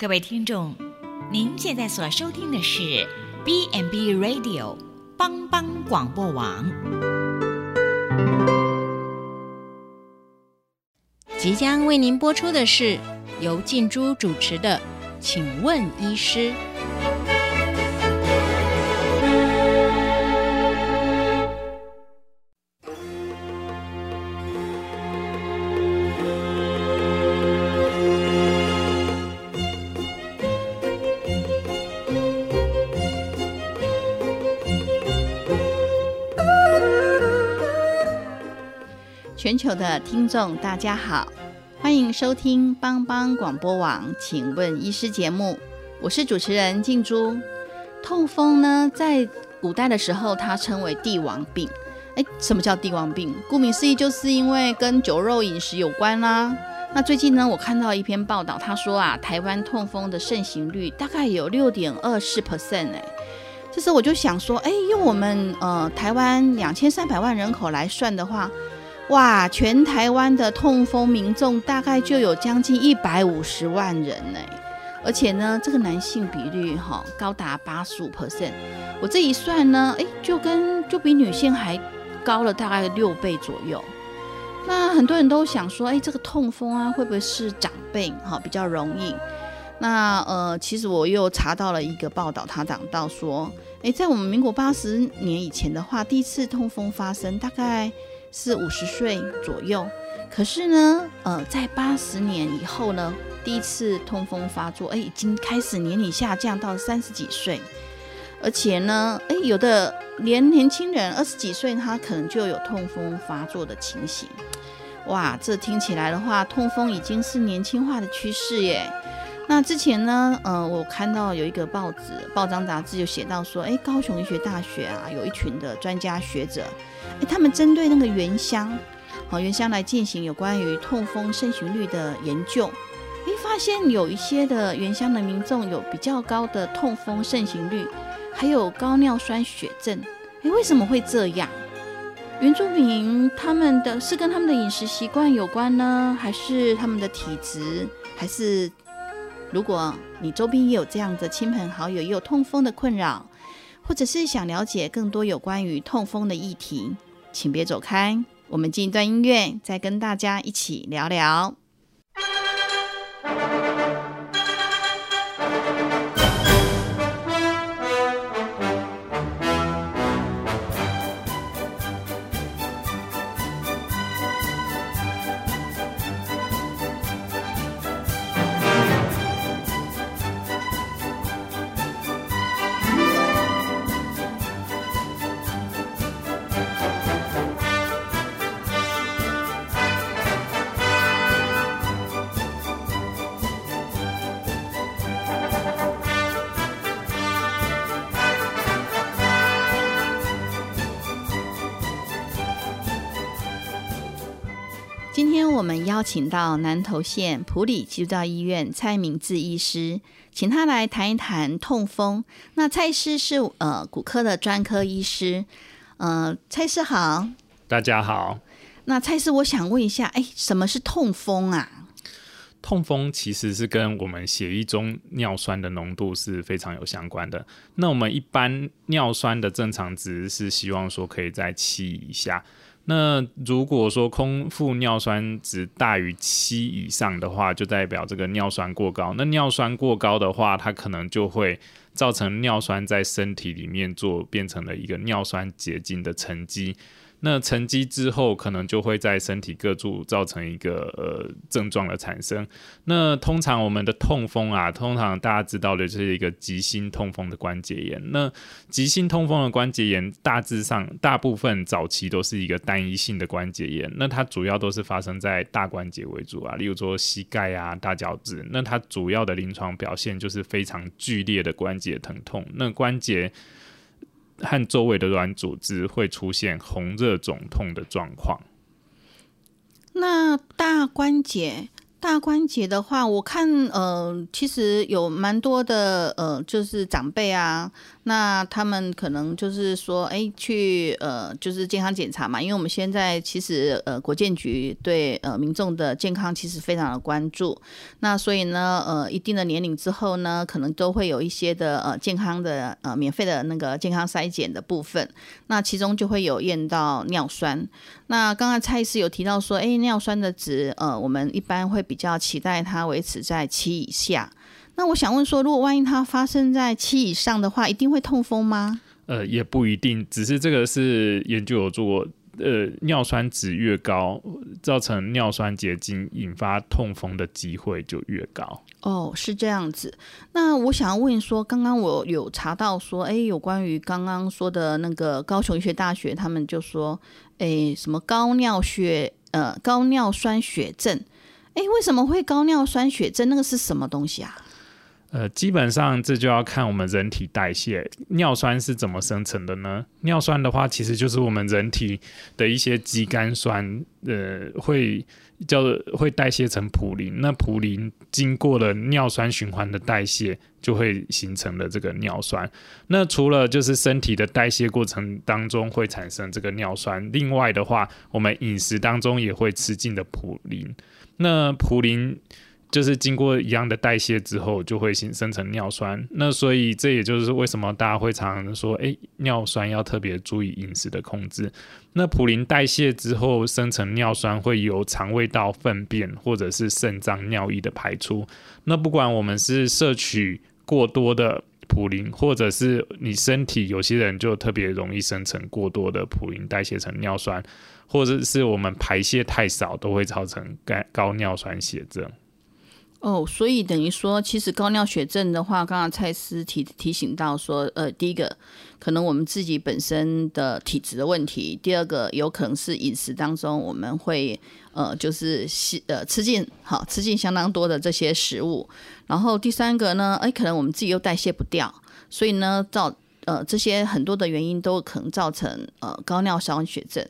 各位听众，您现在所收听的是 B n B Radio 帮帮广播网。即将为您播出的是由静珠主持的《请问医师》。全球的听众，大家好，欢迎收听帮帮广播网，请问医师节目，我是主持人静珠。痛风呢，在古代的时候，它称为帝王病。哎，什么叫帝王病？顾名思义，就是因为跟酒肉饮食有关啦。那最近呢，我看到一篇报道，他说啊，台湾痛风的盛行率大概有六点二四 percent 哎。这时候我就想说，哎，用我们呃台湾两千三百万人口来算的话。哇，全台湾的痛风民众大概就有将近一百五十万人呢，而且呢，这个男性比率哈高达八十五 percent。我这一算呢，哎，就跟就比女性还高了大概六倍左右。那很多人都想说，哎，这个痛风啊，会不会是长辈哈比较容易？那呃，其实我又查到了一个报道，他讲到说，哎，在我们民国八十年以前的话，第一次痛风发生大概。是五十岁左右，可是呢，呃，在八十年以后呢，第一次痛风发作，哎，已经开始年龄下降到三十几岁，而且呢，哎，有的连年轻人二十几岁，他可能就有痛风发作的情形。哇，这听起来的话，痛风已经是年轻化的趋势耶。那之前呢，呃，我看到有一个报纸、报章、杂志就写到说，哎，高雄医学大学啊，有一群的专家学者。哎，他们针对那个原乡，好原乡来进行有关于痛风盛行率的研究，哎，发现有一些的原乡的民众有比较高的痛风盛行率，还有高尿酸血症。哎，为什么会这样？原住民他们的是跟他们的饮食习惯有关呢，还是他们的体质？还是如果你周边也有这样的亲朋好友也有痛风的困扰，或者是想了解更多有关于痛风的议题？请别走开，我们进一段音乐，再跟大家一起聊聊。们邀请到南投县普里基督教医院蔡明志医师，请他来谈一谈痛风。那蔡医师是呃骨科的专科医师，呃，蔡医师好，大家好。那蔡医师，我想问一下，哎，什么是痛风啊？痛风其实是跟我们血液中尿酸的浓度是非常有相关的。那我们一般尿酸的正常值是希望说可以在七以下。那如果说空腹尿酸值大于七以上的话，就代表这个尿酸过高。那尿酸过高的话，它可能就会造成尿酸在身体里面做变成了一个尿酸结晶的沉积。那沉积之后，可能就会在身体各处造成一个呃症状的产生。那通常我们的痛风啊，通常大家知道的就是一个急性痛风的关节炎。那急性痛风的关节炎，大致上大部分早期都是一个单一性的关节炎。那它主要都是发生在大关节为主啊，例如说膝盖啊、大脚趾。那它主要的临床表现就是非常剧烈的关节疼痛。那关节。和周围的软组织会出现红热肿痛的状况。那大关节大关节的话，我看呃，其实有蛮多的呃，就是长辈啊，那他们可能就是说，哎，去呃，就是健康检查嘛，因为我们现在其实呃，国健局对呃民众的健康其实非常的关注，那所以呢，呃，一定的年龄之后呢，可能都会有一些的呃健康的呃免费的那个健康筛检的部分，那其中就会有验到尿酸。那刚刚蔡医师有提到说，哎，尿酸的值，呃，我们一般会比较期待它维持在七以下。那我想问说，如果万一它发生在七以上的话，一定会痛风吗？呃，也不一定，只是这个是研究有做过。呃，尿酸值越高，造成尿酸结晶引发痛风的机会就越高。哦，是这样子。那我想要问说，刚刚我有查到说，哎，有关于刚刚说的那个高雄医学大学，他们就说，哎，什么高尿血，呃，高尿酸血症，哎，为什么会高尿酸血症？那个是什么东西啊？呃，基本上这就要看我们人体代谢尿酸是怎么生成的呢？尿酸的话，其实就是我们人体的一些肌酐酸，呃，会叫会代谢成普林。那普林经过了尿酸循环的代谢，就会形成了这个尿酸。那除了就是身体的代谢过程当中会产生这个尿酸，另外的话，我们饮食当中也会吃进的普林。那普林。就是经过一样的代谢之后，就会形生成尿酸。那所以这也就是为什么大家会常常说，哎，尿酸要特别注意饮食的控制。那普林代谢之后生成尿酸，会由肠胃道粪便或者是肾脏尿液的排出。那不管我们是摄取过多的普林，或者是你身体有些人就特别容易生成过多的普林代谢成尿酸，或者是我们排泄太少，都会造成高高尿酸血症。哦，所以等于说，其实高尿血症的话，刚刚蔡司提提醒到说，呃，第一个可能我们自己本身的体质的问题，第二个有可能是饮食当中我们会呃就是吸呃吃进好吃进相当多的这些食物，然后第三个呢，哎，可能我们自己又代谢不掉，所以呢造呃这些很多的原因都可能造成呃高尿酸血症。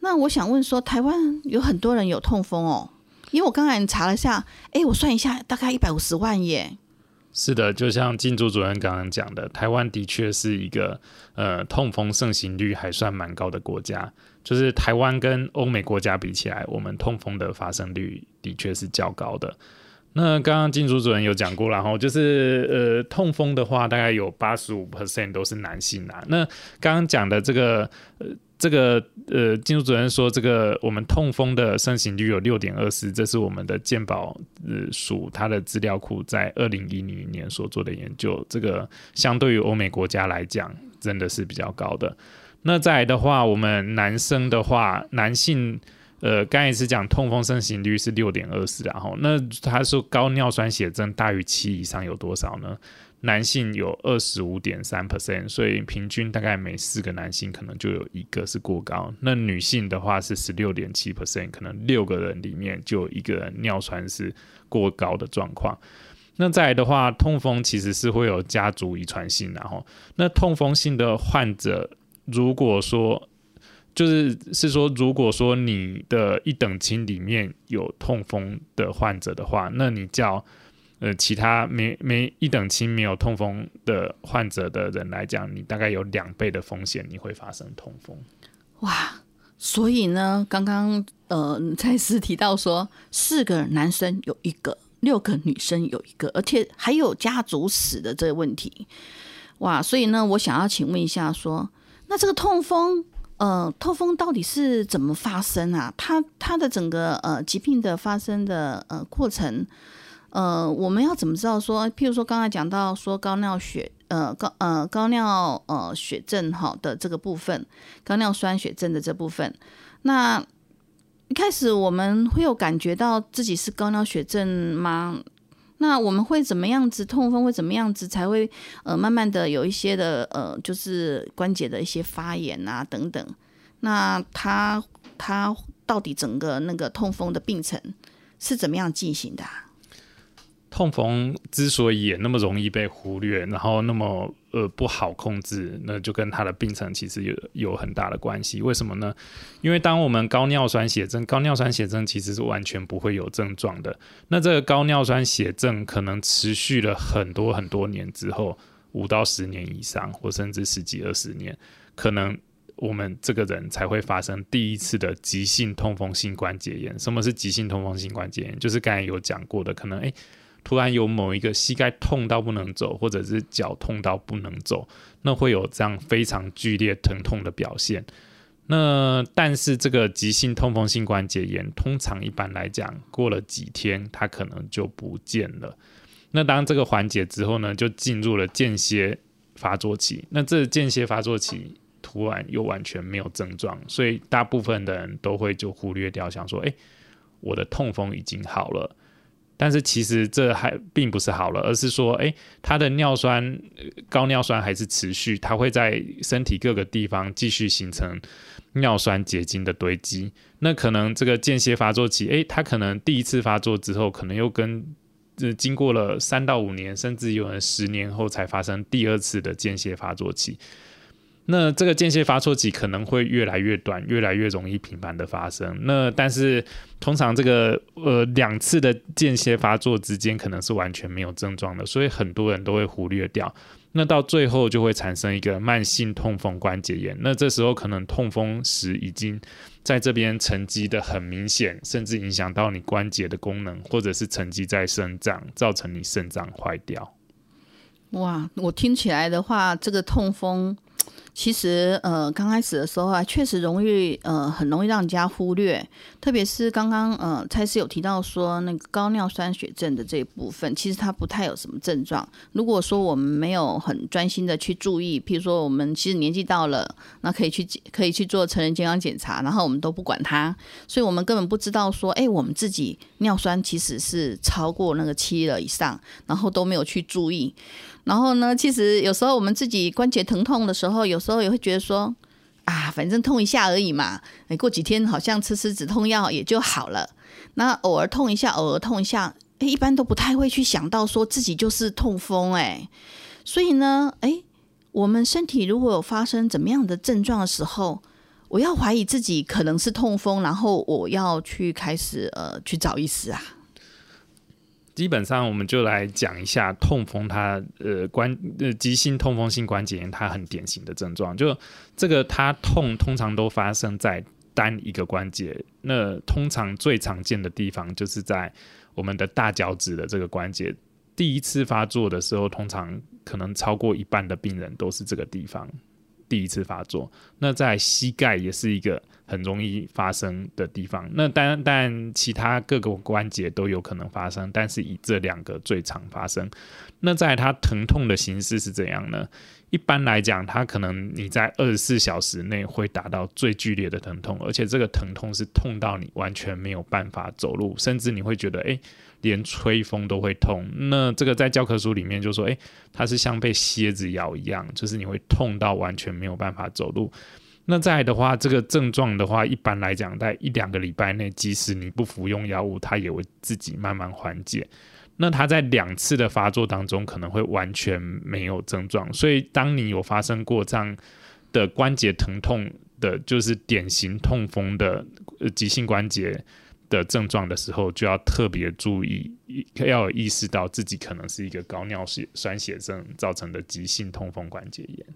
那我想问说，台湾有很多人有痛风哦。因为我刚才查了下，哎，我算一下，大概一百五十万耶。是的，就像金主主任刚刚讲的，台湾的确是一个呃痛风盛行率还算蛮高的国家。就是台湾跟欧美国家比起来，我们痛风的发生率的确是较高的。那刚刚金主主任有讲过，然后就是呃痛风的话，大概有八十五 percent 都是男性啊。那刚刚讲的这个呃。这个呃，金主主任说，这个我们痛风的盛行率有六点二四，这是我们的健保呃署它的资料库在二零一零年所做的研究。这个相对于欧美国家来讲，真的是比较高的。那再来的话，我们男生的话，男性呃，刚才是讲痛风盛行率是六点二四，然后那他说高尿酸血症大于七以上有多少呢？男性有二十五点三 percent，所以平均大概每四个男性可能就有一个是过高。那女性的话是十六点七 percent，可能六个人里面就有一个人尿酸是过高的状况。那再来的话，痛风其实是会有家族遗传性，然后那痛风性的患者，如果说就是是说，如果说你的一等亲里面有痛风的患者的话，那你叫。呃，其他没没一等亲没有痛风的患者的人来讲，你大概有两倍的风险，你会发生痛风。哇，所以呢，刚刚呃，蔡司提到说，四个男生有一个，六个女生有一个，而且还有家族史的这个问题。哇，所以呢，我想要请问一下，说那这个痛风，呃，痛风到底是怎么发生啊？它它的整个呃疾病的发生的呃过程。呃，我们要怎么知道说，譬如说刚才讲到说高尿血，呃高呃高尿呃血症哈的这个部分，高尿酸血症的这部分，那一开始我们会有感觉到自己是高尿血症吗？那我们会怎么样子痛风会怎么样子才会呃慢慢的有一些的呃就是关节的一些发炎啊等等，那它它到底整个那个痛风的病程是怎么样进行的？痛风之所以也那么容易被忽略，然后那么呃不好控制，那就跟它的病程其实有有很大的关系。为什么呢？因为当我们高尿酸血症，高尿酸血症其实是完全不会有症状的。那这个高尿酸血症可能持续了很多很多年之后，五到十年以上，或甚至十几二十年，可能。我们这个人才会发生第一次的急性痛风性关节炎。什么是急性痛风性关节炎？就是刚才有讲过的，可能诶，突然有某一个膝盖痛到不能走，或者是脚痛到不能走，那会有这样非常剧烈疼痛的表现。那但是这个急性痛风性关节炎，通常一般来讲，过了几天，它可能就不见了。那当这个缓解之后呢，就进入了间歇发作期。那这间歇发作期。突然又完全没有症状，所以大部分的人都会就忽略掉，想说：“哎，我的痛风已经好了。”但是其实这还并不是好了，而是说：“哎，他的尿酸高尿酸还是持续，它会在身体各个地方继续形成尿酸结晶的堆积。那可能这个间歇发作期，哎，他可能第一次发作之后，可能又跟呃经过了三到五年，甚至有人十年后才发生第二次的间歇发作期。”那这个间歇发作期可能会越来越短，越来越容易频繁的发生。那但是通常这个呃两次的间歇发作之间可能是完全没有症状的，所以很多人都会忽略掉。那到最后就会产生一个慢性痛风关节炎。那这时候可能痛风时已经在这边沉积的很明显，甚至影响到你关节的功能，或者是沉积在肾脏，造成你肾脏坏掉。哇，我听起来的话，这个痛风。其实，呃，刚开始的时候啊，确实容易，呃，很容易让人家忽略。特别是刚刚，呃，蔡司有提到说，那个高尿酸血症的这一部分，其实它不太有什么症状。如果说我们没有很专心的去注意，譬如说我们其实年纪到了，那可以去可以去做成人健康检查，然后我们都不管它，所以我们根本不知道说，哎，我们自己尿酸其实是超过那个七了以上，然后都没有去注意。然后呢，其实有时候我们自己关节疼痛的时候，有时候也会觉得说，啊，反正痛一下而已嘛，你过几天好像吃吃止痛药也就好了。那偶尔痛一下，偶尔痛一下，诶，一般都不太会去想到说自己就是痛风，诶。所以呢，诶，我们身体如果有发生怎么样的症状的时候，我要怀疑自己可能是痛风，然后我要去开始呃去找医师啊。基本上，我们就来讲一下痛风，它呃关呃急性痛风性关节炎，它很典型的症状，就这个它痛通常都发生在单一个关节，那通常最常见的地方就是在我们的大脚趾的这个关节。第一次发作的时候，通常可能超过一半的病人都是这个地方。第一次发作，那在膝盖也是一个很容易发生的地方。那但但其他各个关节都有可能发生，但是以这两个最常发生。那在它疼痛的形式是怎样呢？一般来讲，它可能你在二十四小时内会达到最剧烈的疼痛，而且这个疼痛是痛到你完全没有办法走路，甚至你会觉得，诶。连吹风都会痛，那这个在教科书里面就说，诶，它是像被蝎子咬一样，就是你会痛到完全没有办法走路。那再的话，这个症状的话，一般来讲，在一两个礼拜内，即使你不服用药物，它也会自己慢慢缓解。那它在两次的发作当中，可能会完全没有症状。所以，当你有发生过这样的关节疼痛的，就是典型痛风的急性关节。的症状的时候，就要特别注意，要意识到自己可能是一个高尿血酸血症造成的急性痛风关节炎。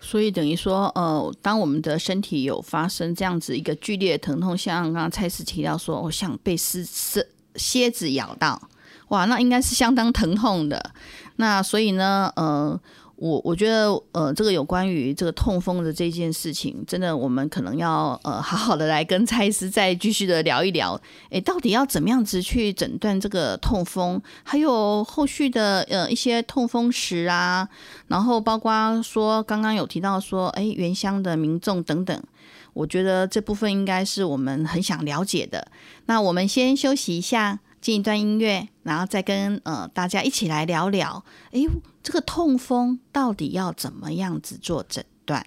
所以等于说，呃，当我们的身体有发生这样子一个剧烈疼痛，像刚刚蔡司提到说，我像被狮狮蝎子咬到，哇，那应该是相当疼痛的。那所以呢，呃。我我觉得，呃，这个有关于这个痛风的这件事情，真的，我们可能要呃好好的来跟蔡司再继续的聊一聊。诶，到底要怎么样子去诊断这个痛风？还有后续的呃一些痛风石啊，然后包括说刚刚有提到说，诶，原乡的民众等等，我觉得这部分应该是我们很想了解的。那我们先休息一下。进一段音乐，然后再跟呃大家一起来聊聊，哎，这个痛风到底要怎么样子做诊断？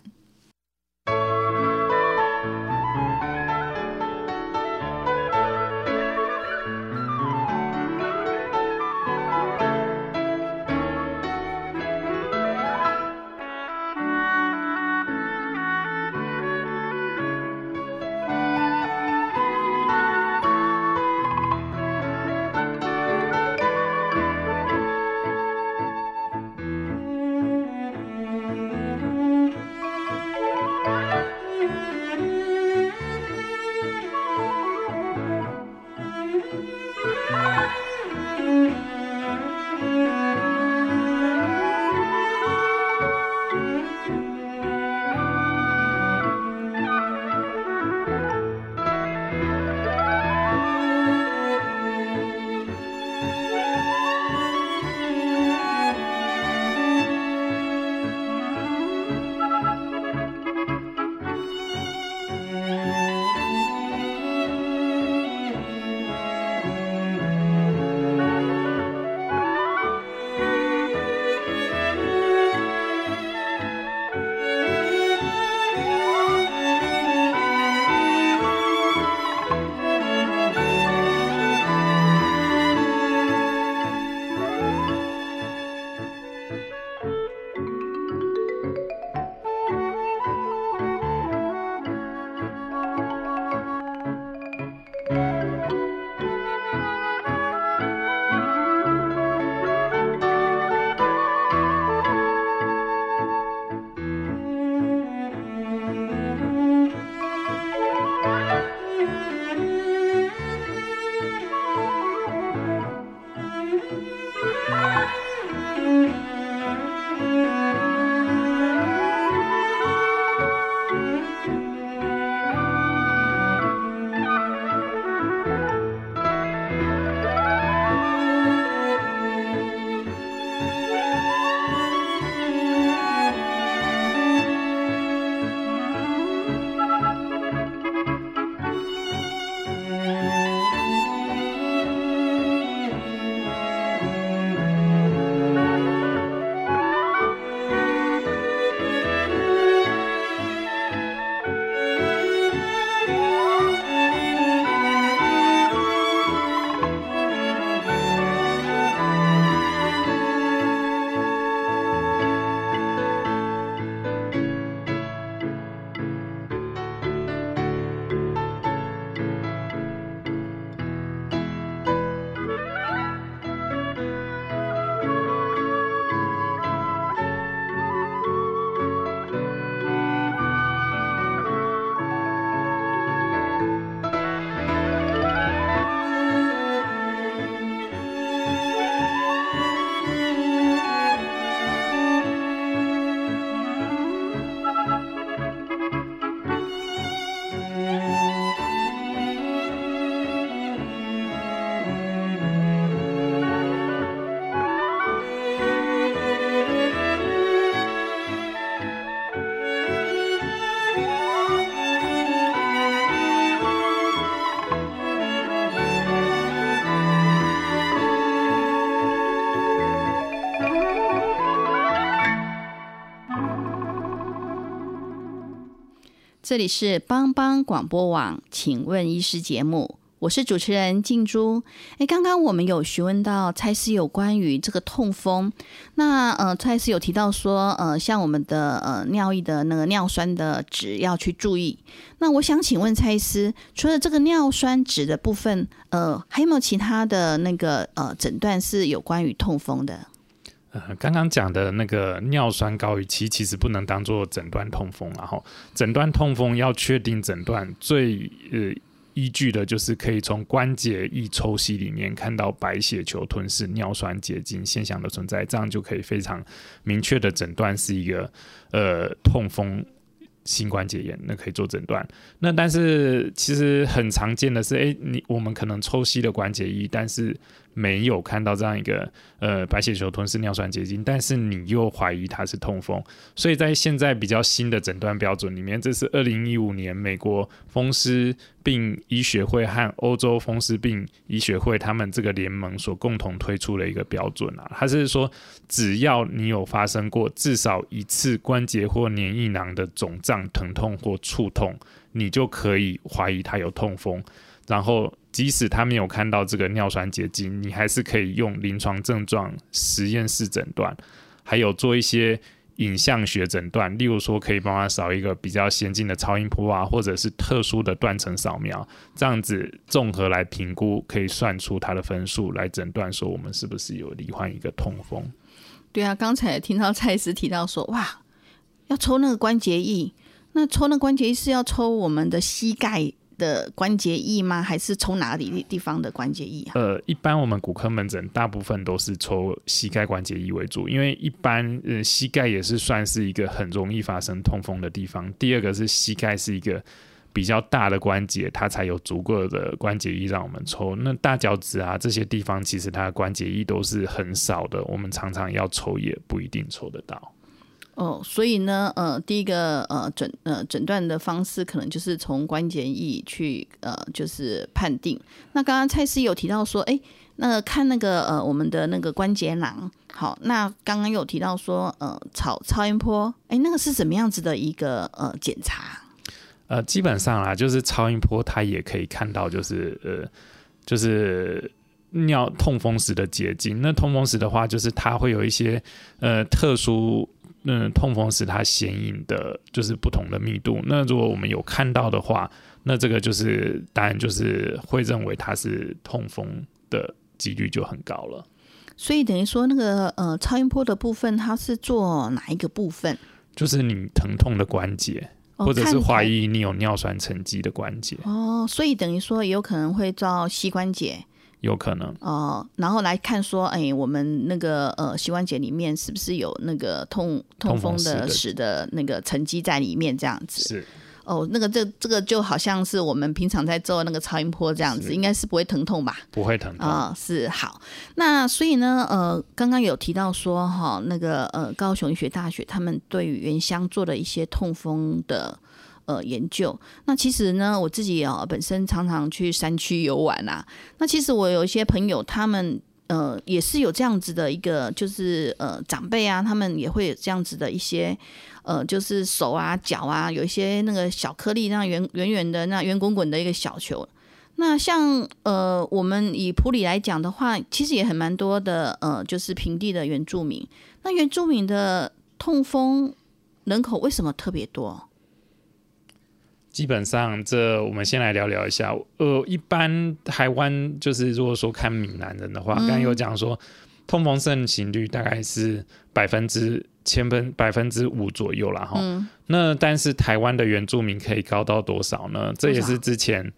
这里是帮帮广播网，请问医师节目，我是主持人静珠。诶，刚刚我们有询问到蔡司有关于这个痛风，那呃，蔡司有提到说，呃，像我们的呃尿液的那个尿酸的值要去注意。那我想请问蔡司，除了这个尿酸值的部分，呃，还有没有其他的那个呃诊断是有关于痛风的？呃，刚刚讲的那个尿酸高于七，其实不能当做诊断痛风，然后诊断痛风要确定诊断最呃依据的就是可以从关节液抽吸里面看到白血球吞噬尿酸结晶现象的存在，这样就可以非常明确的诊断是一个呃痛风。性关节炎，那可以做诊断。那但是其实很常见的是，诶，你我们可能抽吸的关节液，但是没有看到这样一个呃白血球吞噬尿酸结晶，但是你又怀疑它是痛风。所以在现在比较新的诊断标准里面，这是二零一五年美国风湿病医学会和欧洲风湿病医学会他们这个联盟所共同推出的一个标准啊。它是说，只要你有发生过至少一次关节或黏液囊的肿胀、疼痛或触痛，你就可以怀疑它有痛风。然后，即使他没有看到这个尿酸结晶，你还是可以用临床症状实验室诊断，还有做一些影像学诊断，例如说可以帮他扫一个比较先进的超音波啊，或者是特殊的断层扫描，这样子综合来评估，可以算出他的分数来诊断说我们是不是有罹患一个痛风。对啊，刚才听到蔡司提到说，哇，要抽那个关节液，那抽那关节液是要抽我们的膝盖。的关节液吗？还是抽哪里地方的关节液啊？呃，一般我们骨科门诊大部分都是抽膝盖关节液为主，因为一般呃膝盖也是算是一个很容易发生痛风的地方。第二个是膝盖是一个比较大的关节，它才有足够的关节液让我们抽。那大脚趾啊这些地方，其实它的关节液都是很少的，我们常常要抽也不一定抽得到。哦，所以呢，呃，第一个呃诊呃诊断的方式可能就是从关节液去呃就是判定。那刚刚蔡司有提到说，哎，那个看那个呃我们的那个关节囊，好，那刚刚有提到说，呃，超超音波，哎，那个是怎么样子的一个呃检查？呃，基本上啊，就是超音波它也可以看到，就是呃就是尿痛风时的结晶。那痛风时的话，就是它会有一些呃特殊。那痛风是它显影的就是不同的密度。那如果我们有看到的话，那这个就是当然就是会认为它是痛风的几率就很高了。所以等于说那个呃超音波的部分，它是做哪一个部分？就是你疼痛的关节，或者是怀疑你有尿酸沉积的关节。哦，所以等于说也有可能会照膝关节。有可能哦，然后来看说，哎，我们那个呃膝关节里面是不是有那个痛痛风的使的那个沉积在里面这样子？是哦，那个这这个就好像是我们平常在做那个超音波这样子，应该是不会疼痛吧？不会疼痛啊，是好。那所以呢，呃，刚刚有提到说哈，那个呃高雄医学大学他们对于原乡做的一些痛风的。呃，研究那其实呢，我自己啊本身常常去山区游玩啊。那其实我有一些朋友，他们呃也是有这样子的一个，就是呃长辈啊，他们也会有这样子的一些呃，就是手啊脚啊有一些那个小颗粒，那圆圆圆的那圆滚滚的一个小球。那像呃我们以普里来讲的话，其实也很蛮多的呃，就是平地的原住民。那原住民的痛风人口为什么特别多？基本上，这我们先来聊聊一下。呃，一般台湾就是如果说看闽南人的话，刚刚有讲说，痛风盛行率大概是百分之千分百分之五左右了哈。那但是台湾的原住民可以高到多少呢？这也是之前。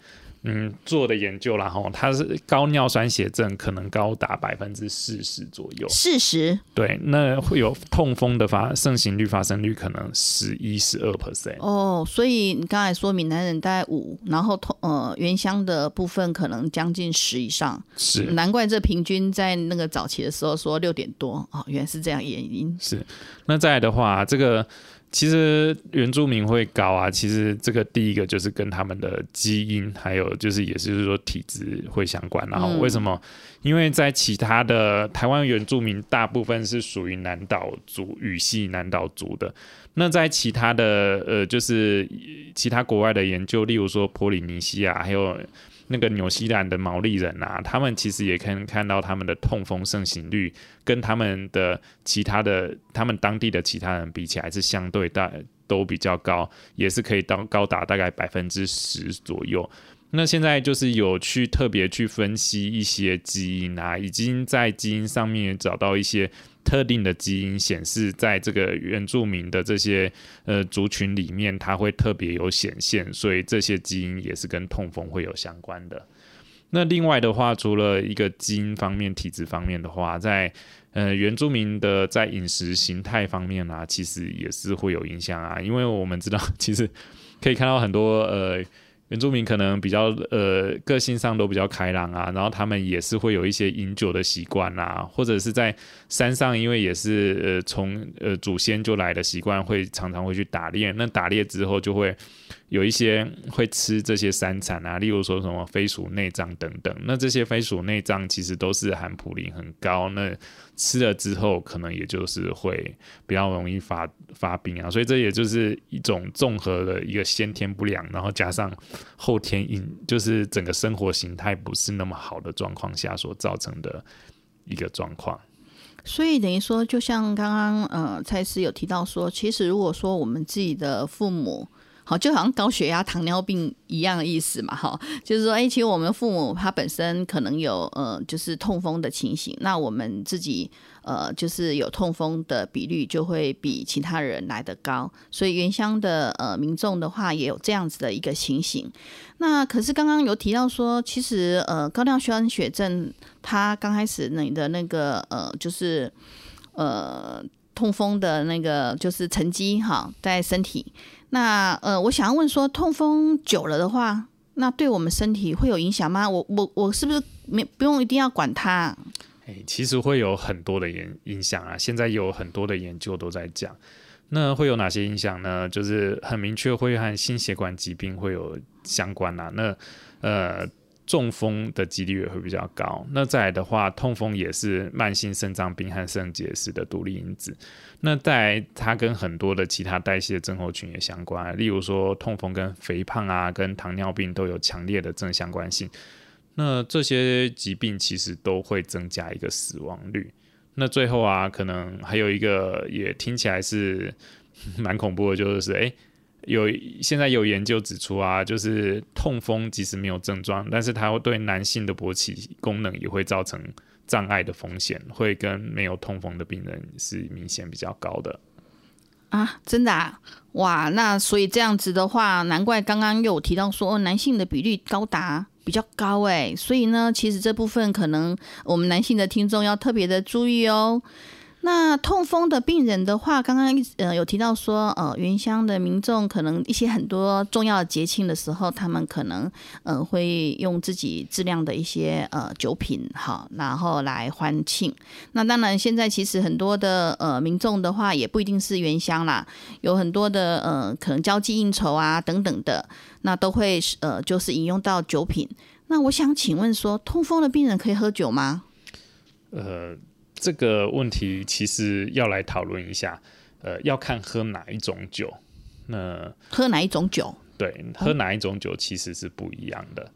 嗯，做的研究然后它是高尿酸血症可能高达百分之四十左右。四十？对，那会有痛风的发盛行率发生率可能十一十二 percent。哦，所以你刚才说闽南人大概五，然后痛呃原乡的部分可能将近十以上。是，难怪这平均在那个早期的时候说六点多哦，原来是这样原因。是，那再来的话，这个。其实原住民会高啊，其实这个第一个就是跟他们的基因，还有就是也是说体质会相关。然后为什么？因为在其他的台湾原住民大部分是属于南岛族语系南岛族的，那在其他的呃就是其他国外的研究，例如说波利尼西亚还有。那个纽西兰的毛利人啊，他们其实也可以看到他们的痛风盛行率跟他们的其他的他们当地的其他人比起来是相对大都比较高，也是可以到高达大概百分之十左右。那现在就是有去特别去分析一些基因啊，已经在基因上面找到一些。特定的基因显示在这个原住民的这些呃族群里面，它会特别有显现，所以这些基因也是跟痛风会有相关的。那另外的话，除了一个基因方面、体质方面的话，在呃原住民的在饮食形态方面啊，其实也是会有影响啊，因为我们知道，其实可以看到很多呃。原住民可能比较呃个性上都比较开朗啊，然后他们也是会有一些饮酒的习惯啊，或者是在山上，因为也是呃从呃祖先就来的习惯，会常常会去打猎。那打猎之后就会有一些会吃这些山产啊，例如说什么飞鼠内脏等等。那这些飞鼠内脏其实都是含普林很高，那吃了之后可能也就是会比较容易发发病啊，所以这也就是一种综合的一个先天不良，然后加上。后天因就是整个生活形态不是那么好的状况下所造成的一个状况，所以等于说，就像刚刚呃蔡司有提到说，其实如果说我们自己的父母。好，就好像高血压、糖尿病一样的意思嘛，哈，就是说，哎，其实我们父母他本身可能有呃，就是痛风的情形，那我们自己呃，就是有痛风的比率就会比其他人来的高，所以原乡的呃民众的话也有这样子的一个情形。那可是刚刚有提到说，其实呃高尿酸血症它刚开始你的那个呃就是呃痛风的那个就是沉积哈在身体。那呃，我想要问说，痛风久了的话，那对我们身体会有影响吗？我我我是不是没不用一定要管它？哎，其实会有很多的影影响啊。现在有很多的研究都在讲，那会有哪些影响呢？就是很明确会和心血管疾病会有相关啊。那呃。中风的几率也会比较高。那再来的话，痛风也是慢性肾脏病和肾结石的独立因子。那在它跟很多的其他代谢症候群也相关，例如说痛风跟肥胖啊，跟糖尿病都有强烈的正相关性。那这些疾病其实都会增加一个死亡率。那最后啊，可能还有一个也听起来是 蛮恐怖的，就是诶。有现在有研究指出啊，就是痛风即使没有症状，但是它会对男性的勃起功能也会造成障碍的风险，会跟没有痛风的病人是明显比较高的啊！真的啊，哇！那所以这样子的话，难怪刚刚又提到说男性的比例高达比较高哎，所以呢，其实这部分可能我们男性的听众要特别的注意哦。那痛风的病人的话，刚刚呃有提到说，呃，原乡的民众可能一些很多重要的节庆的时候，他们可能呃会用自己质量的一些呃酒品，好，然后来欢庆。那当然，现在其实很多的呃民众的话，也不一定是原乡啦，有很多的呃可能交际应酬啊等等的，那都会呃就是引用到酒品。那我想请问说，痛风的病人可以喝酒吗？呃。这个问题其实要来讨论一下，呃，要看喝哪一种酒。那喝哪一种酒？对，喝哪一种酒其实是不一样的。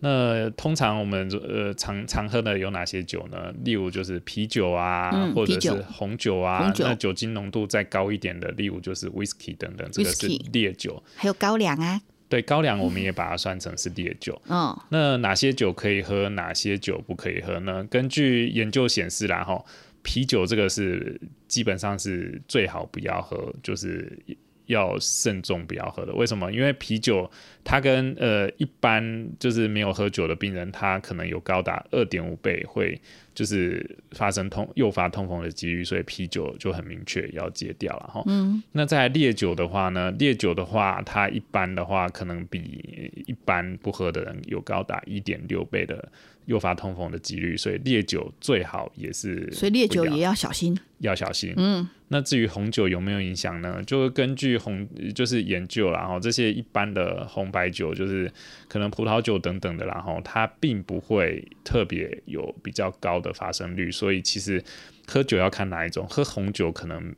那通常我们呃常常喝的有哪些酒呢？例如就是啤酒啊，或者是红酒啊，那酒精浓度再高一点的，例如就是 whisky 等等，这个是烈酒。还有高粱啊。对高粱，我们也把它算成是烈酒。嗯，那哪些酒可以喝，哪些酒不可以喝呢？根据研究显示啦，哈，啤酒这个是基本上是最好不要喝，就是要慎重不要喝的。为什么？因为啤酒它跟呃一般就是没有喝酒的病人，他可能有高达二点五倍会就是发生痛诱发痛风的几率，所以啤酒就很明确要戒掉了哈。嗯，那在烈酒的话呢，烈酒的话，它一般的话可能比一般不喝的人有高达一点六倍的。诱发痛风的几率，所以烈酒最好也是，所以烈酒也要小心，要小心。嗯，那至于红酒有没有影响呢？就根据红就是研究，然后这些一般的红白酒，就是可能葡萄酒等等的，然后它并不会特别有比较高的发生率。所以其实喝酒要看哪一种，喝红酒可能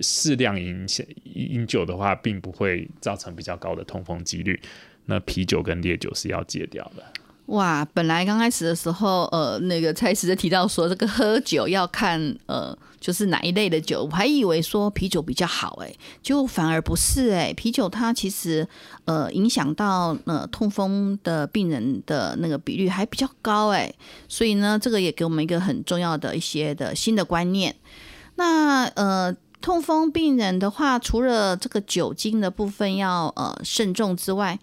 适量饮饮酒的话，并不会造成比较高的痛风几率。那啤酒跟烈酒是要戒掉的。哇，本来刚开始的时候，呃，那个蔡司就提到说，这个喝酒要看，呃，就是哪一类的酒，我还以为说啤酒比较好，哎，就反而不是，哎，啤酒它其实，呃，影响到呃痛风的病人的那个比率还比较高，哎，所以呢，这个也给我们一个很重要的一些的新的观念。那呃，痛风病人的话，除了这个酒精的部分要呃慎重之外，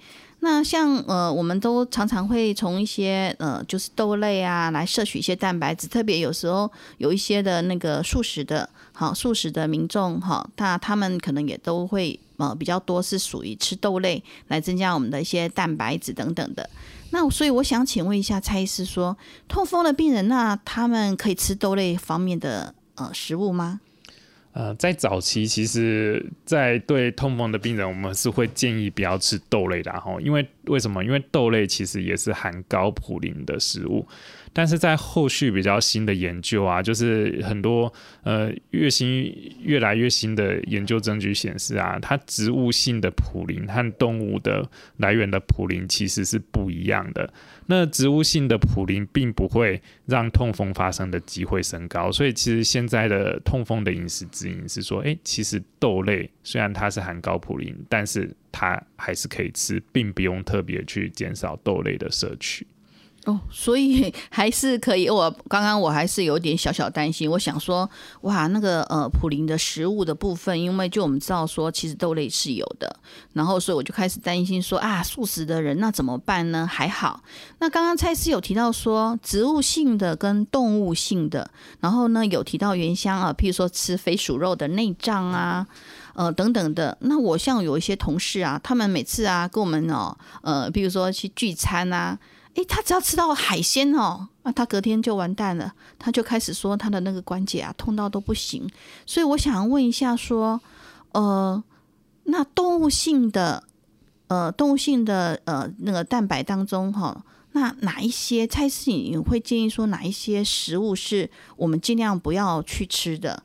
那像呃，我们都常常会从一些呃，就是豆类啊来摄取一些蛋白质，特别有时候有一些的那个素食的，好素食的民众哈，那他们可能也都会呃比较多是属于吃豆类来增加我们的一些蛋白质等等的。那所以我想请问一下蔡医师，说痛风的病人，那他们可以吃豆类方面的呃食物吗？呃，在早期，其实，在对痛风的病人，我们是会建议不要吃豆类的哈，因为为什么？因为豆类其实也是含高普林的食物。但是在后续比较新的研究啊，就是很多呃越新越来越新的研究证据显示啊，它植物性的普林和动物的来源的普林其实是不一样的。那植物性的普林并不会让痛风发生的机会升高，所以其实现在的痛风的饮食指引是说，哎，其实豆类虽然它是含高普林，但是它还是可以吃，并不用特别去减少豆类的摄取。哦，所以 还是可以。我刚刚我还是有点小小担心，我想说，哇，那个呃普林的食物的部分，因为就我们知道说，其实豆类是有的，然后所以我就开始担心说，啊，素食的人那怎么办呢？还好，那刚刚蔡司有提到说，植物性的跟动物性的，然后呢有提到原香啊，譬如说吃肥鼠肉的内脏啊，呃等等的。那我像有一些同事啊，他们每次啊跟我们哦，呃，比如说去聚餐啊。诶，他只要吃到海鲜哦，那他隔天就完蛋了，他就开始说他的那个关节啊痛到都不行。所以我想问一下，说，呃，那动物性的，呃，动物性的呃那个蛋白当中哈，那哪一些菜式你会建议说哪一些食物是我们尽量不要去吃的？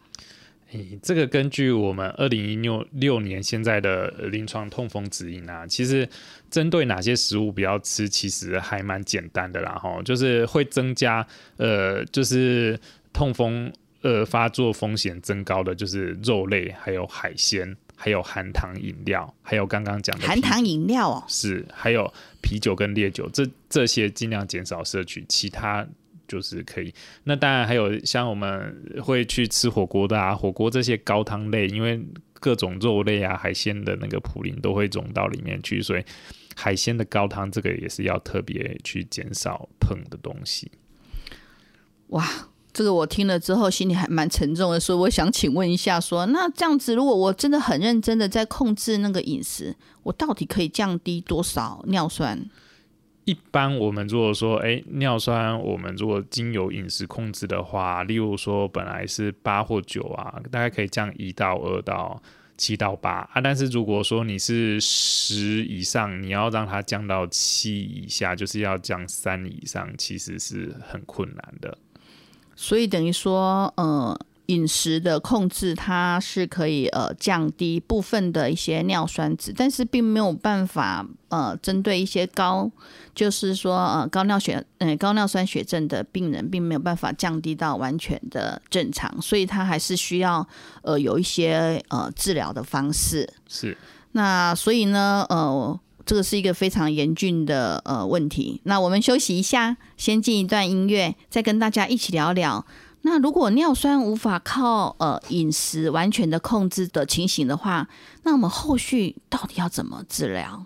这个根据我们二零一六六年现在的临床痛风指引啊，其实针对哪些食物不要吃，其实还蛮简单的啦。哈，就是会增加呃，就是痛风呃发作风险增高的，就是肉类、还有海鲜、还有含糖饮料，还有刚刚讲的含糖饮料哦，是还有啤酒跟烈酒，这这些尽量减少摄取，其他。就是可以，那当然还有像我们会去吃火锅的啊，火锅这些高汤类，因为各种肉类啊、海鲜的那个普林都会融到里面去，所以海鲜的高汤这个也是要特别去减少碰的东西。哇，这个我听了之后心里还蛮沉重的，所以我想请问一下，说那这样子，如果我真的很认真的在控制那个饮食，我到底可以降低多少尿酸？一般我们如果说，哎，尿酸，我们如果经由饮食控制的话，例如说本来是八或九啊，大概可以降一到二到七到八啊。但是如果说你是十以上，你要让它降到七以下，就是要降三以上，其实是很困难的。所以等于说，呃。饮食的控制，它是可以呃降低部分的一些尿酸值，但是并没有办法呃针对一些高，就是说呃高尿血呃高尿酸血症的病人，并没有办法降低到完全的正常，所以它还是需要呃有一些呃治疗的方式。是，那所以呢呃这个是一个非常严峻的呃问题。那我们休息一下，先进一段音乐，再跟大家一起聊聊。那如果尿酸无法靠呃饮食完全的控制的情形的话，那我们后续到底要怎么治疗？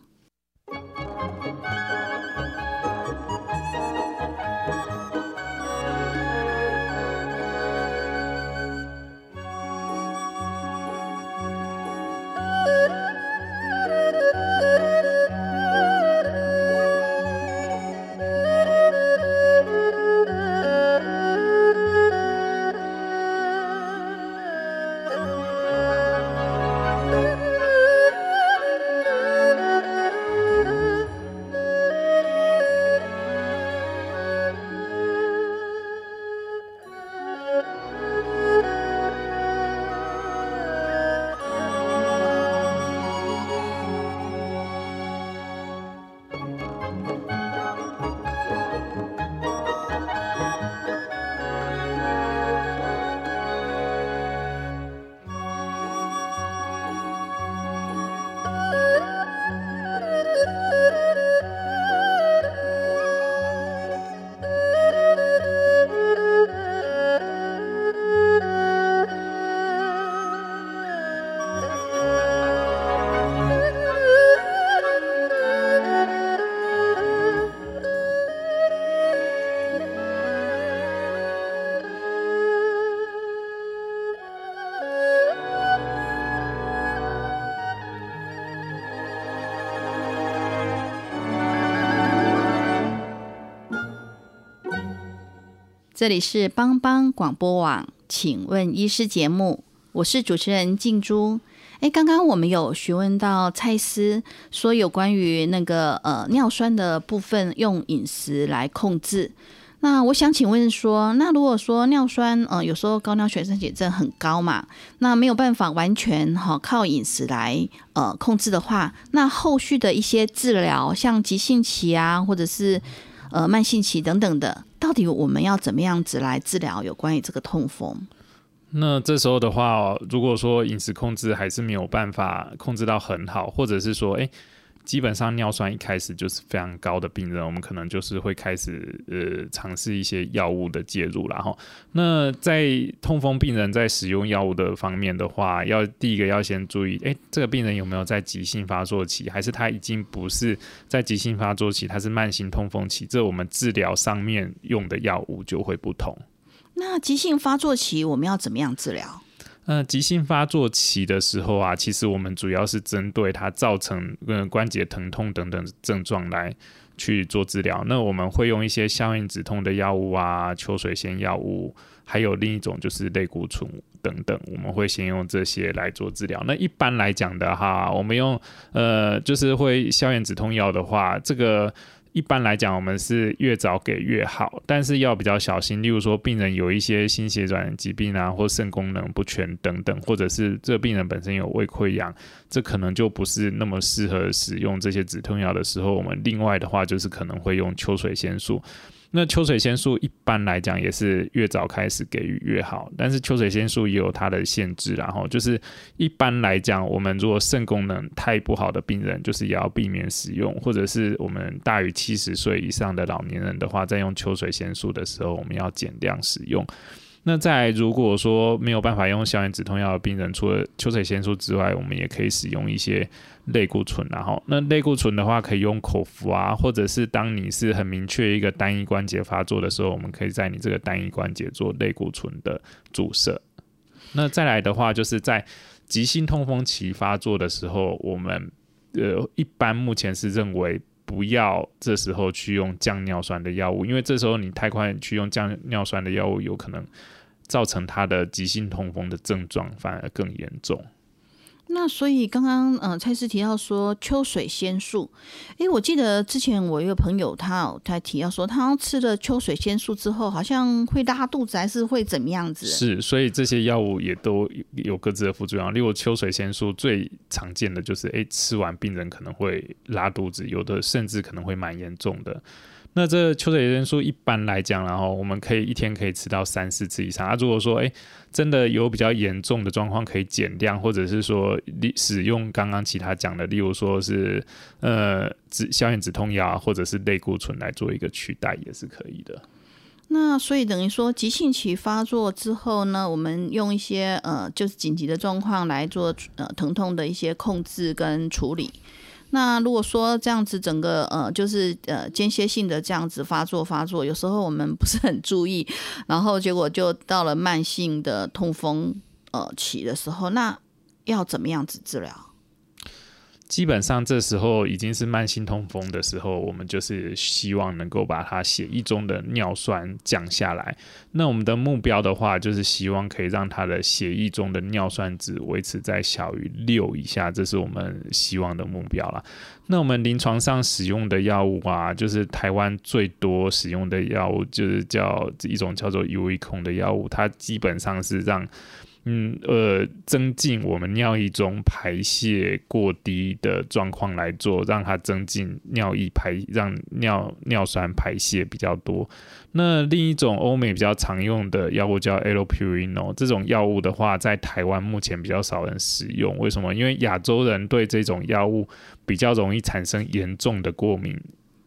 这里是帮帮广播网，请问医师节目，我是主持人静珠。哎，刚刚我们有询问到蔡司说有关于那个呃尿酸的部分，用饮食来控制。那我想请问说，那如果说尿酸呃有时候高尿血症血症很高嘛，那没有办法完全哈靠饮食来呃控制的话，那后续的一些治疗，像急性期啊，或者是呃慢性期等等的。到底我们要怎么样子来治疗有关于这个痛风？那这时候的话，如果说饮食控制还是没有办法控制到很好，或者是说，哎。基本上尿酸一开始就是非常高的病人，我们可能就是会开始呃尝试一些药物的介入然后那在痛风病人在使用药物的方面的话，要第一个要先注意，哎，这个病人有没有在急性发作期，还是他已经不是在急性发作期，他是慢性痛风期，这我们治疗上面用的药物就会不同。那急性发作期我们要怎么样治疗？那急性发作期的时候啊，其实我们主要是针对它造成呃关节疼痛等等症状来去做治疗。那我们会用一些消炎止痛的药物啊，秋水仙药物，还有另一种就是类固醇等等，我们会先用这些来做治疗。那一般来讲的哈，我们用呃就是会消炎止痛药的话，这个。一般来讲，我们是越早给越好，但是要比较小心。例如说，病人有一些心血管疾病啊，或肾功能不全等等，或者是这病人本身有胃溃疡，这可能就不是那么适合使用这些止痛药的时候。我们另外的话，就是可能会用秋水仙素。那秋水仙素一般来讲也是越早开始给予越好，但是秋水仙素也有它的限制，然后就是一般来讲，我们如果肾功能太不好的病人，就是也要避免使用，或者是我们大于七十岁以上的老年人的话，在用秋水仙素的时候，我们要减量使用。那在如果说没有办法用消炎止痛药的病人，除了秋水仙素之外，我们也可以使用一些类固醇。然后，那类固醇的话，可以用口服啊，或者是当你是很明确一个单一关节发作的时候，我们可以在你这个单一关节做类固醇的注射。那再来的话，就是在急性痛风期发作的时候，我们呃一般目前是认为不要这时候去用降尿酸的药物，因为这时候你太快去用降尿酸的药物，有可能。造成他的急性痛风的症状反而更严重。那所以刚刚呃蔡司提到说秋水仙素，诶，我记得之前我一个朋友他他提到说，他吃了秋水仙素之后，好像会拉肚子，还是会怎么样子？是，所以这些药物也都有各自的副作用。例如秋水仙素最常见的就是，诶，吃完病人可能会拉肚子，有的甚至可能会蛮严重的。那这秋水仙素一般来讲，然后我们可以一天可以吃到三四次以上。啊，如果说哎真的有比较严重的状况，可以减量，或者是说使用刚刚其他讲的，例如说是呃止消炎止痛药，或者是类固醇来做一个取代，也是可以的。那所以等于说急性期发作之后呢，我们用一些呃就是紧急的状况来做呃疼痛的一些控制跟处理。那如果说这样子整个呃就是呃间歇性的这样子发作发作，有时候我们不是很注意，然后结果就到了慢性的痛风呃期的时候，那要怎么样子治疗？基本上这时候已经是慢性痛风的时候，我们就是希望能够把它血液中的尿酸降下来。那我们的目标的话，就是希望可以让它的血液中的尿酸值维持在小于六以下，这是我们希望的目标啦。那我们临床上使用的药物啊，就是台湾最多使用的药物，就是叫一种叫做 U V 控的药物，它基本上是让。嗯，呃，增进我们尿液中排泄过低的状况来做，让它增进尿液排，让尿尿酸排泄比较多。那另一种欧美比较常用的药物叫 Alopurino，这种药物的话，在台湾目前比较少人使用。为什么？因为亚洲人对这种药物比较容易产生严重的过敏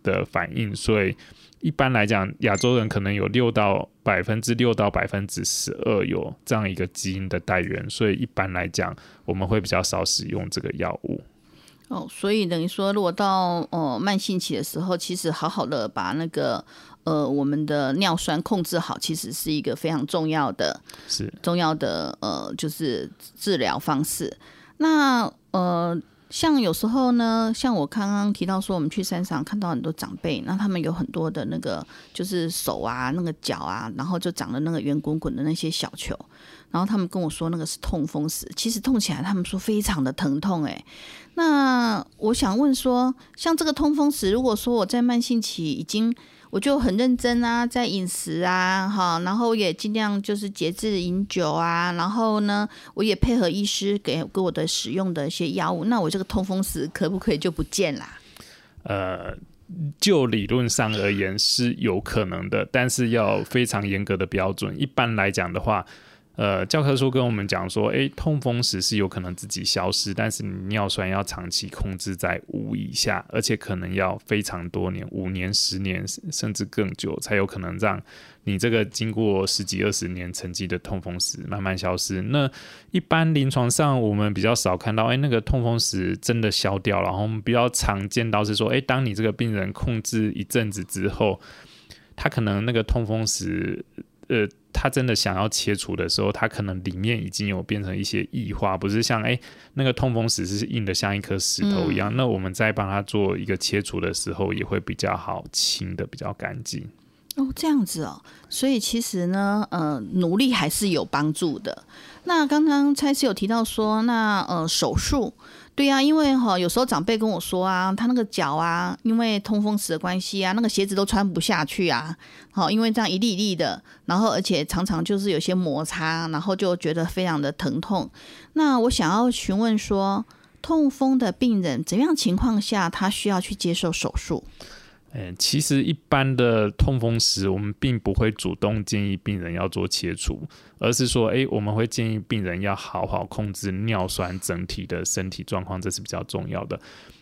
的反应，所以。一般来讲，亚洲人可能有六到百分之六到百分之十二有这样一个基因的带源，所以一般来讲，我们会比较少使用这个药物。哦，所以等于说，如果到呃慢性期的时候，其实好好的把那个呃我们的尿酸控制好，其实是一个非常重要的，是重要的呃就是治疗方式。那呃。像有时候呢，像我刚刚提到说，我们去山上看到很多长辈，那他们有很多的那个就是手啊、那个脚啊，然后就长了那个圆滚滚的那些小球，然后他们跟我说那个是痛风石，其实痛起来他们说非常的疼痛诶。那我想问说，像这个痛风石，如果说我在慢性期已经我就很认真啊，在饮食啊，哈，然后也尽量就是节制饮酒啊，然后呢，我也配合医师给给我的使用的一些药物，那我这个痛风石可不可以就不见啦？呃，就理论上而言是有可能的，但是要非常严格的标准。一般来讲的话。呃，教科书跟我们讲说，诶，痛风时是有可能自己消失，但是你尿酸要长期控制在五以下，而且可能要非常多年，五年、十年甚至更久，才有可能让你这个经过十几二十年沉积的痛风石慢慢消失。那一般临床上我们比较少看到，诶，那个痛风石真的消掉了。然后我们比较常见到是说，诶，当你这个病人控制一阵子之后，他可能那个痛风石，呃。他真的想要切除的时候，他可能里面已经有变成一些异化，不是像哎那个痛风石是硬的像一颗石头一样。那我们在帮他做一个切除的时候，也会比较好清的比较干净。哦，这样子哦，所以其实呢，呃，努力还是有帮助的。那刚刚蔡司有提到说，那呃手术。对呀，因为哈，有时候长辈跟我说啊，他那个脚啊，因为通风时的关系啊，那个鞋子都穿不下去啊。好，因为这样一粒一粒的，然后而且常常就是有些摩擦，然后就觉得非常的疼痛。那我想要询问说，痛风的病人怎样情况下他需要去接受手术？嗯，其实一般的痛风时，我们并不会主动建议病人要做切除，而是说，哎，我们会建议病人要好好控制尿酸整体的身体状况，这是比较重要的。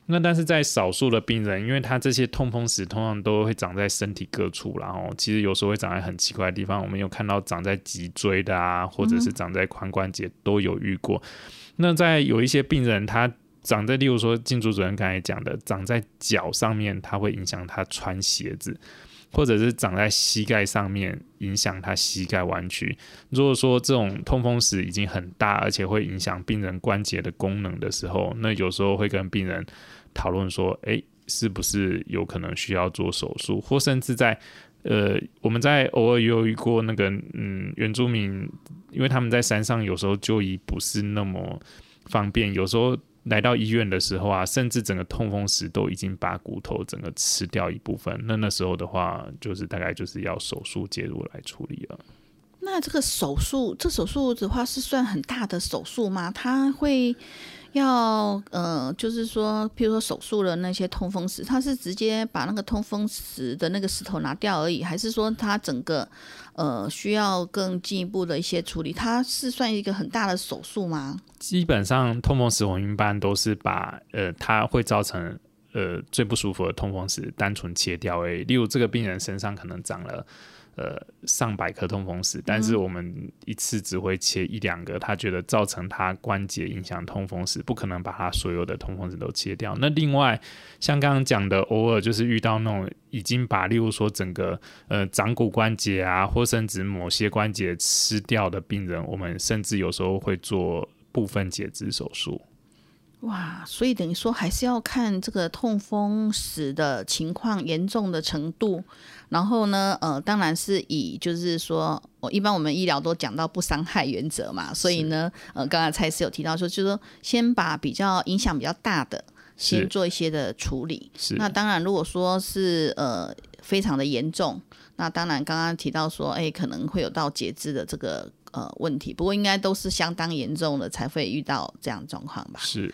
那但是在少数的病人，因为他这些痛风石通常都会长在身体各处，然后其实有时候会长在很奇怪的地方，我们有看到长在脊椎的啊，或者是长在髋关节都有遇过。那在有一些病人他。长在，例如说，金主主任刚才讲的，长在脚上面，它会影响他穿鞋子；或者是长在膝盖上面，影响他膝盖弯曲。如果说这种痛风石已经很大，而且会影响病人关节的功能的时候，那有时候会跟病人讨论说，诶，是不是有可能需要做手术？或甚至在，呃，我们在偶尔有遇过那个，嗯，原住民，因为他们在山上有时候就医不是那么方便，有时候。来到医院的时候啊，甚至整个痛风石都已经把骨头整个吃掉一部分。那那时候的话，就是大概就是要手术介入来处理了。那这个手术，这手术的话是算很大的手术吗？它会？要呃，就是说，譬如说手术的那些痛风石，它是直接把那个痛风石的那个石头拿掉而已，还是说它整个呃需要更进一步的一些处理？它是算一个很大的手术吗？基本上痛风石我们一般都是把呃它会造成呃最不舒服的痛风石单纯切掉。而已，例如这个病人身上可能长了呃上百颗痛风石，但是我们一次只会切一两个，他觉得造成他关节影响痛风石，不可能把他所有的痛风石都切掉。那另外像刚刚讲的，偶尔就是遇到那种已经把例如说整个呃掌骨关节啊，或甚至某些关节吃掉的病人，我们甚至有时候会做部分截肢手术。哇，所以等于说还是要看这个痛风史的情况严重的程度，然后呢，呃，当然是以就是说，我一般我们医疗都讲到不伤害原则嘛，所以呢，呃，刚才蔡司有提到说，就是说先把比较影响比较大的先做一些的处理。那当然如果说是呃非常的严重，那当然刚刚提到说，哎，可能会有到截肢的这个。呃，问题不过应该都是相当严重的才会遇到这样状况吧？是。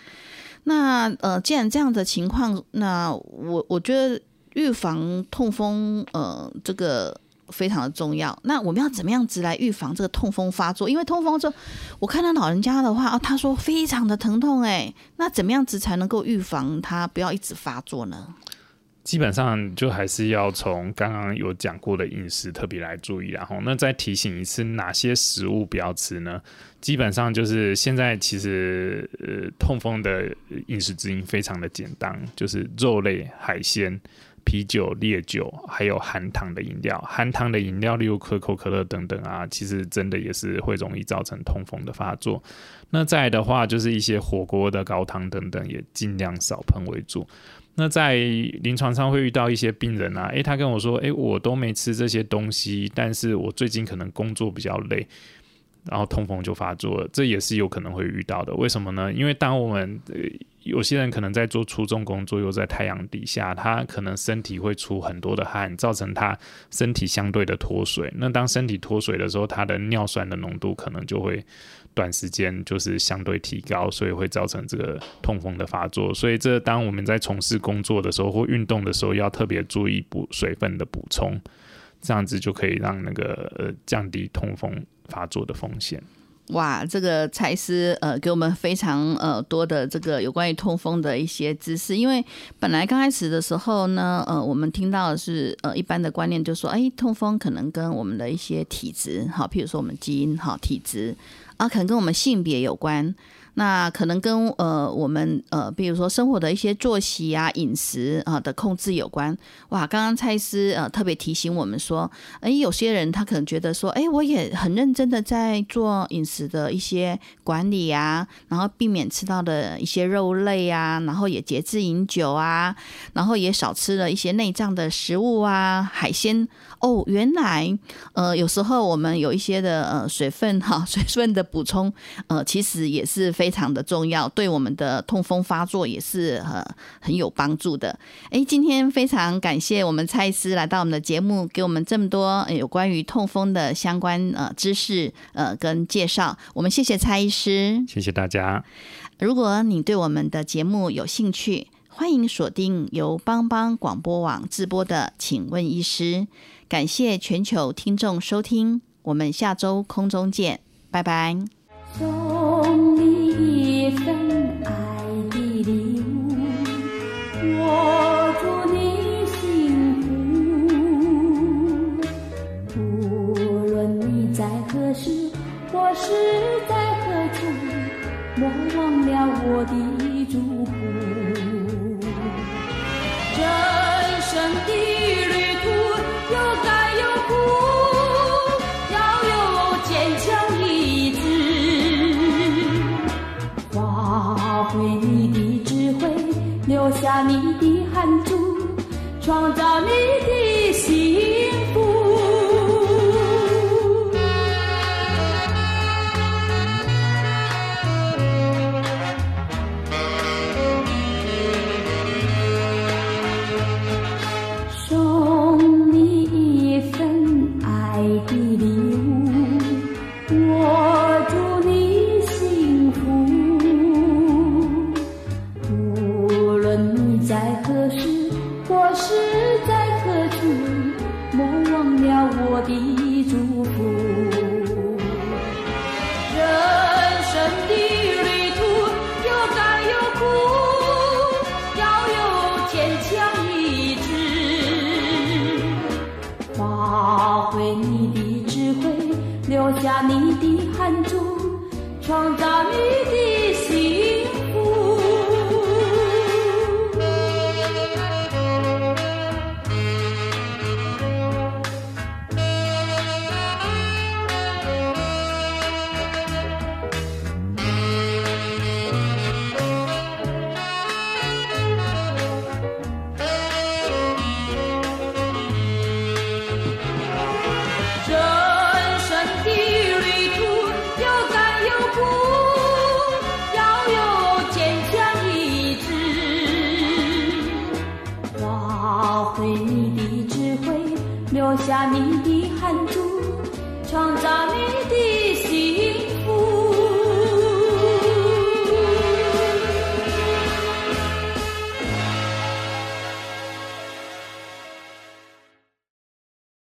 那呃，既然这样的情况，那我我觉得预防痛风呃这个非常的重要。那我们要怎么样子来预防这个痛风发作？因为痛风这，我看到老人家的话啊，他说非常的疼痛哎，那怎么样子才能够预防他不要一直发作呢？基本上就还是要从刚刚有讲过的饮食特别来注意，然后那再提醒一次，哪些食物不要吃呢？基本上就是现在其实呃痛风的饮食指引非常的简单，就是肉类、海鲜、啤酒、烈酒，还有含糖的饮料。含糖的饮料，例如可口可乐等等啊，其实真的也是会容易造成痛风的发作。那再的话，就是一些火锅的高汤等等，也尽量少喷为主。那在临床上会遇到一些病人啊，诶，他跟我说，诶，我都没吃这些东西，但是我最近可能工作比较累，然后痛风就发作了，这也是有可能会遇到的。为什么呢？因为当我们有些人可能在做粗重工作，又在太阳底下，他可能身体会出很多的汗，造成他身体相对的脱水。那当身体脱水的时候，他的尿酸的浓度可能就会。短时间就是相对提高，所以会造成这个痛风的发作。所以这当我们在从事工作的时候或运动的时候，要特别注意补水分的补充，这样子就可以让那个呃降低痛风发作的风险。哇，这个蔡司呃给我们非常呃多的这个有关于痛风的一些知识。因为本来刚开始的时候呢，呃，我们听到的是呃一般的观念，就说哎，痛风可能跟我们的一些体质，好，譬如说我们基因好体质。啊，可能跟我们性别有关。那可能跟呃我们呃，比如说生活的一些作息啊、饮食啊的控制有关。哇，刚刚蔡司呃特别提醒我们说，哎，有些人他可能觉得说，哎，我也很认真的在做饮食的一些管理啊，然后避免吃到的一些肉类啊，然后也节制饮酒啊，然后也少吃了一些内脏的食物啊，海鲜。哦，原来呃有时候我们有一些的呃水分哈，水分的补充呃其实也是非。非常的重要，对我们的痛风发作也是呃很有帮助的。哎，今天非常感谢我们蔡医师来到我们的节目，给我们这么多有关于痛风的相关呃知识呃跟介绍。我们谢谢蔡医师，谢谢大家。如果你对我们的节目有兴趣，欢迎锁定由帮帮广播网直播的《请问医师》。感谢全球听众收听，我们下周空中见，拜拜。送你一份爱的礼物，我祝你幸福。无论你在何时或是在何处，莫忘了我的祝福。创造你。